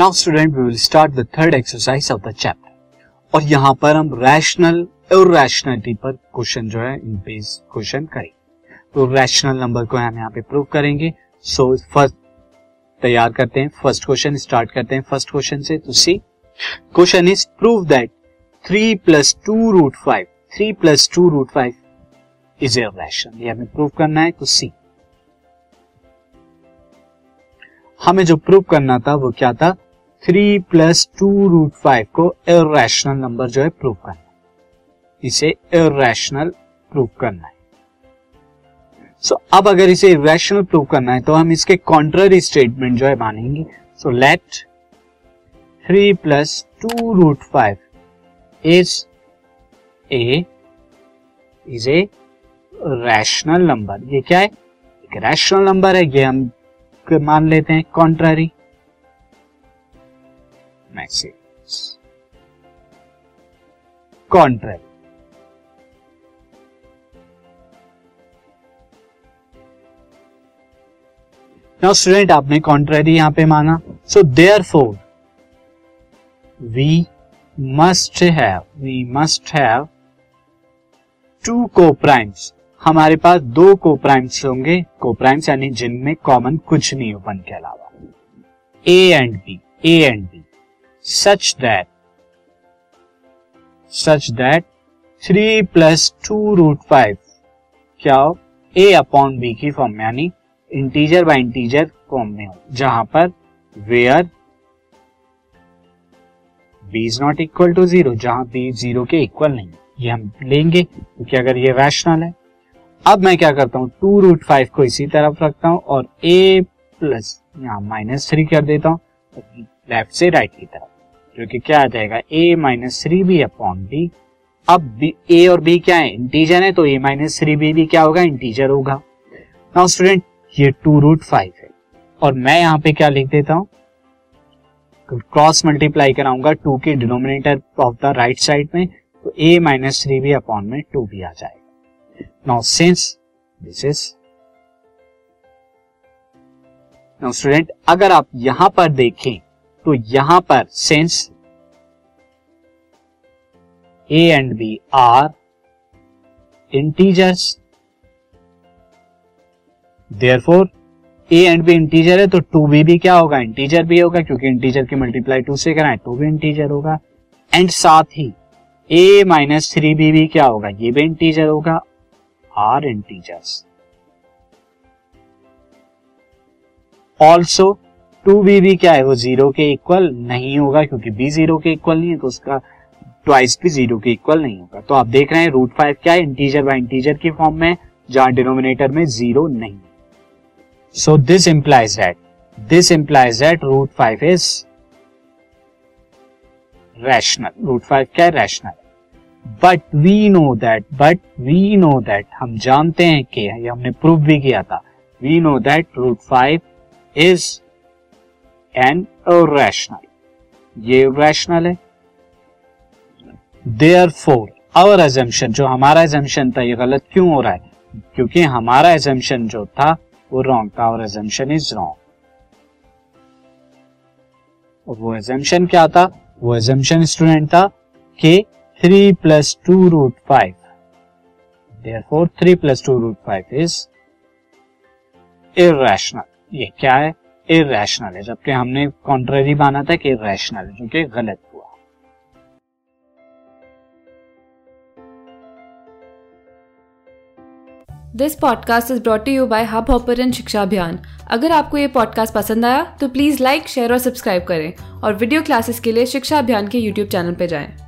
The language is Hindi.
Now student we will start the third exercise of the chapter और यहाँ पर हम रैशनल और रैशनलिटी पर क्वेश्चन जो है इन बेस क्वेश्चन करेंगे। तो रैशनल नंबर को हम यहाँ पे प्रूव करेंगे। सो so, फ़र्स्ट तैयार करते हैं। फ़र्स्ट क्वेश्चन स्टार्ट करते हैं फ़र्स्ट क्वेश्चन से। तो see question is prove that three plus two root five three plus two root five is a rational ये हमें प्रूव करना है। तो सी हमें जो प्रूव करना था वो क्या था? Three plus two root five को इेशनल नंबर जो है प्रूव करना है। इसे इेशनल प्रूव करना है। सो so, अब अगर इसे इेशनल प्रूव करना है तो हम इसके कॉन्ट्ररी स्टेटमेंट जो है मानेंगे। So let three plus two root five is a is a rational number ये क्या है? एक रैशनल नंबर है ये हम मान लेते हैं contrary message contrary now student आपने कॉन्ट्ररी यहाँ पे माना। So therefore we must have we must have two हमारे पास दो को प्राइम्स होंगे। को प्राइम्स यानी जिनमें कॉमन कुछ नहीं हो वन के अलावा। A and B A and B such that such that three plus two root five क्या हो? ए अपॉन बी की फॉर्म में, यानी इंटीजर बाय इंटीजर फॉर्म में हो। जहाँ पर where B is not equal to zero जहाँ बी ज़ीरो के इक्वल नहीं ये हम लेंगे, क्योंकि अगर ये रैशनल है। अब मैं क्या करता हूँ? टू रूट फाइव को इसी तरफ़ रखता हूँ और ए प्लस यहाँ माइनस थ्री कर देता हूँ। लेफ़्ट से राइट की तरफ़। जो कि क्या आ जाएगा? A minus three B upon B अब ए और बी क्या है? इंटीजर है तो ए माइनस थ्री बी भी क्या होगा? इंटीजर होगा। नाउ स्टूडेंट ये टू रूट फाइव है। और मैं यहाँ पे क्या लिख देता हूँ? क्रॉस मल्टीप्लाई कराऊँगा टू के denominator of the right side में तो A minus three B upon में टू भी आ जाएगा। Now since this is now student अगर आप यहाँ पर देखें तो यहाँ पर since A and B are integers therefore A and B integer है तो टू बी भी क्या होगा? इंटीजर भी होगा, क्योंकि इंटीजर की मल्टीप्लाई टू से कराएँ टू भी इंटीजर होगा। एंड साथ ही ए माइनस थ्री बी भी क्या होगा? ये भी इंटीजर होगा। Are integers also two B भी क्या है? वो ज़ीरो के इक्वल नहीं होगा क्योंकि बी ज़ीरो के इक्वल नहीं है तो उसका ट्वाइस भी ज़ीरो के इक्वल नहीं होगा। तो आप देख रहे हैं रूट फाइव क्या है? इंटीजर बाय इंटीजर की फॉर्म में, जहाँ डिनोमिनेटर में ज़ीरो नहीं so this implies that this implies that root five is rational root five क्या है? Rational but we know that but we know that हम जानते हैं कि हमने प्रूव भी किया था we know that root five is an rational ये रैशनल है। देयर फोर आवर एजम्पन जो हमारा एजम्पन था, ये गलत क्यों हो रहा है? क्योंकि हमारा एजम्पन जो था, वो रॉन्ग था, और एजम्पन इज़ रॉन्ग और वो एजम्पन क्या था? वो एजम्पन स्टूडेंट था, कि three plus two root five therefore three plus two root five is irrational ये क्या है? इेशनल है, जबकि हमने कॉन्ट्ररी माना था कि इेशनल है जो कि गलत हुआ this podcast is brought you by Hubhopper Shiksha Abhiyan अगर आपको ये पॉडकास्ट पसंद आया तो प्लीज़ लाइक शेयर और सब्सक्राइब करें और वीडियो क्लासेस के लिए शिक्षा अभियान के यूट्यूब चैनल पर जाएँ।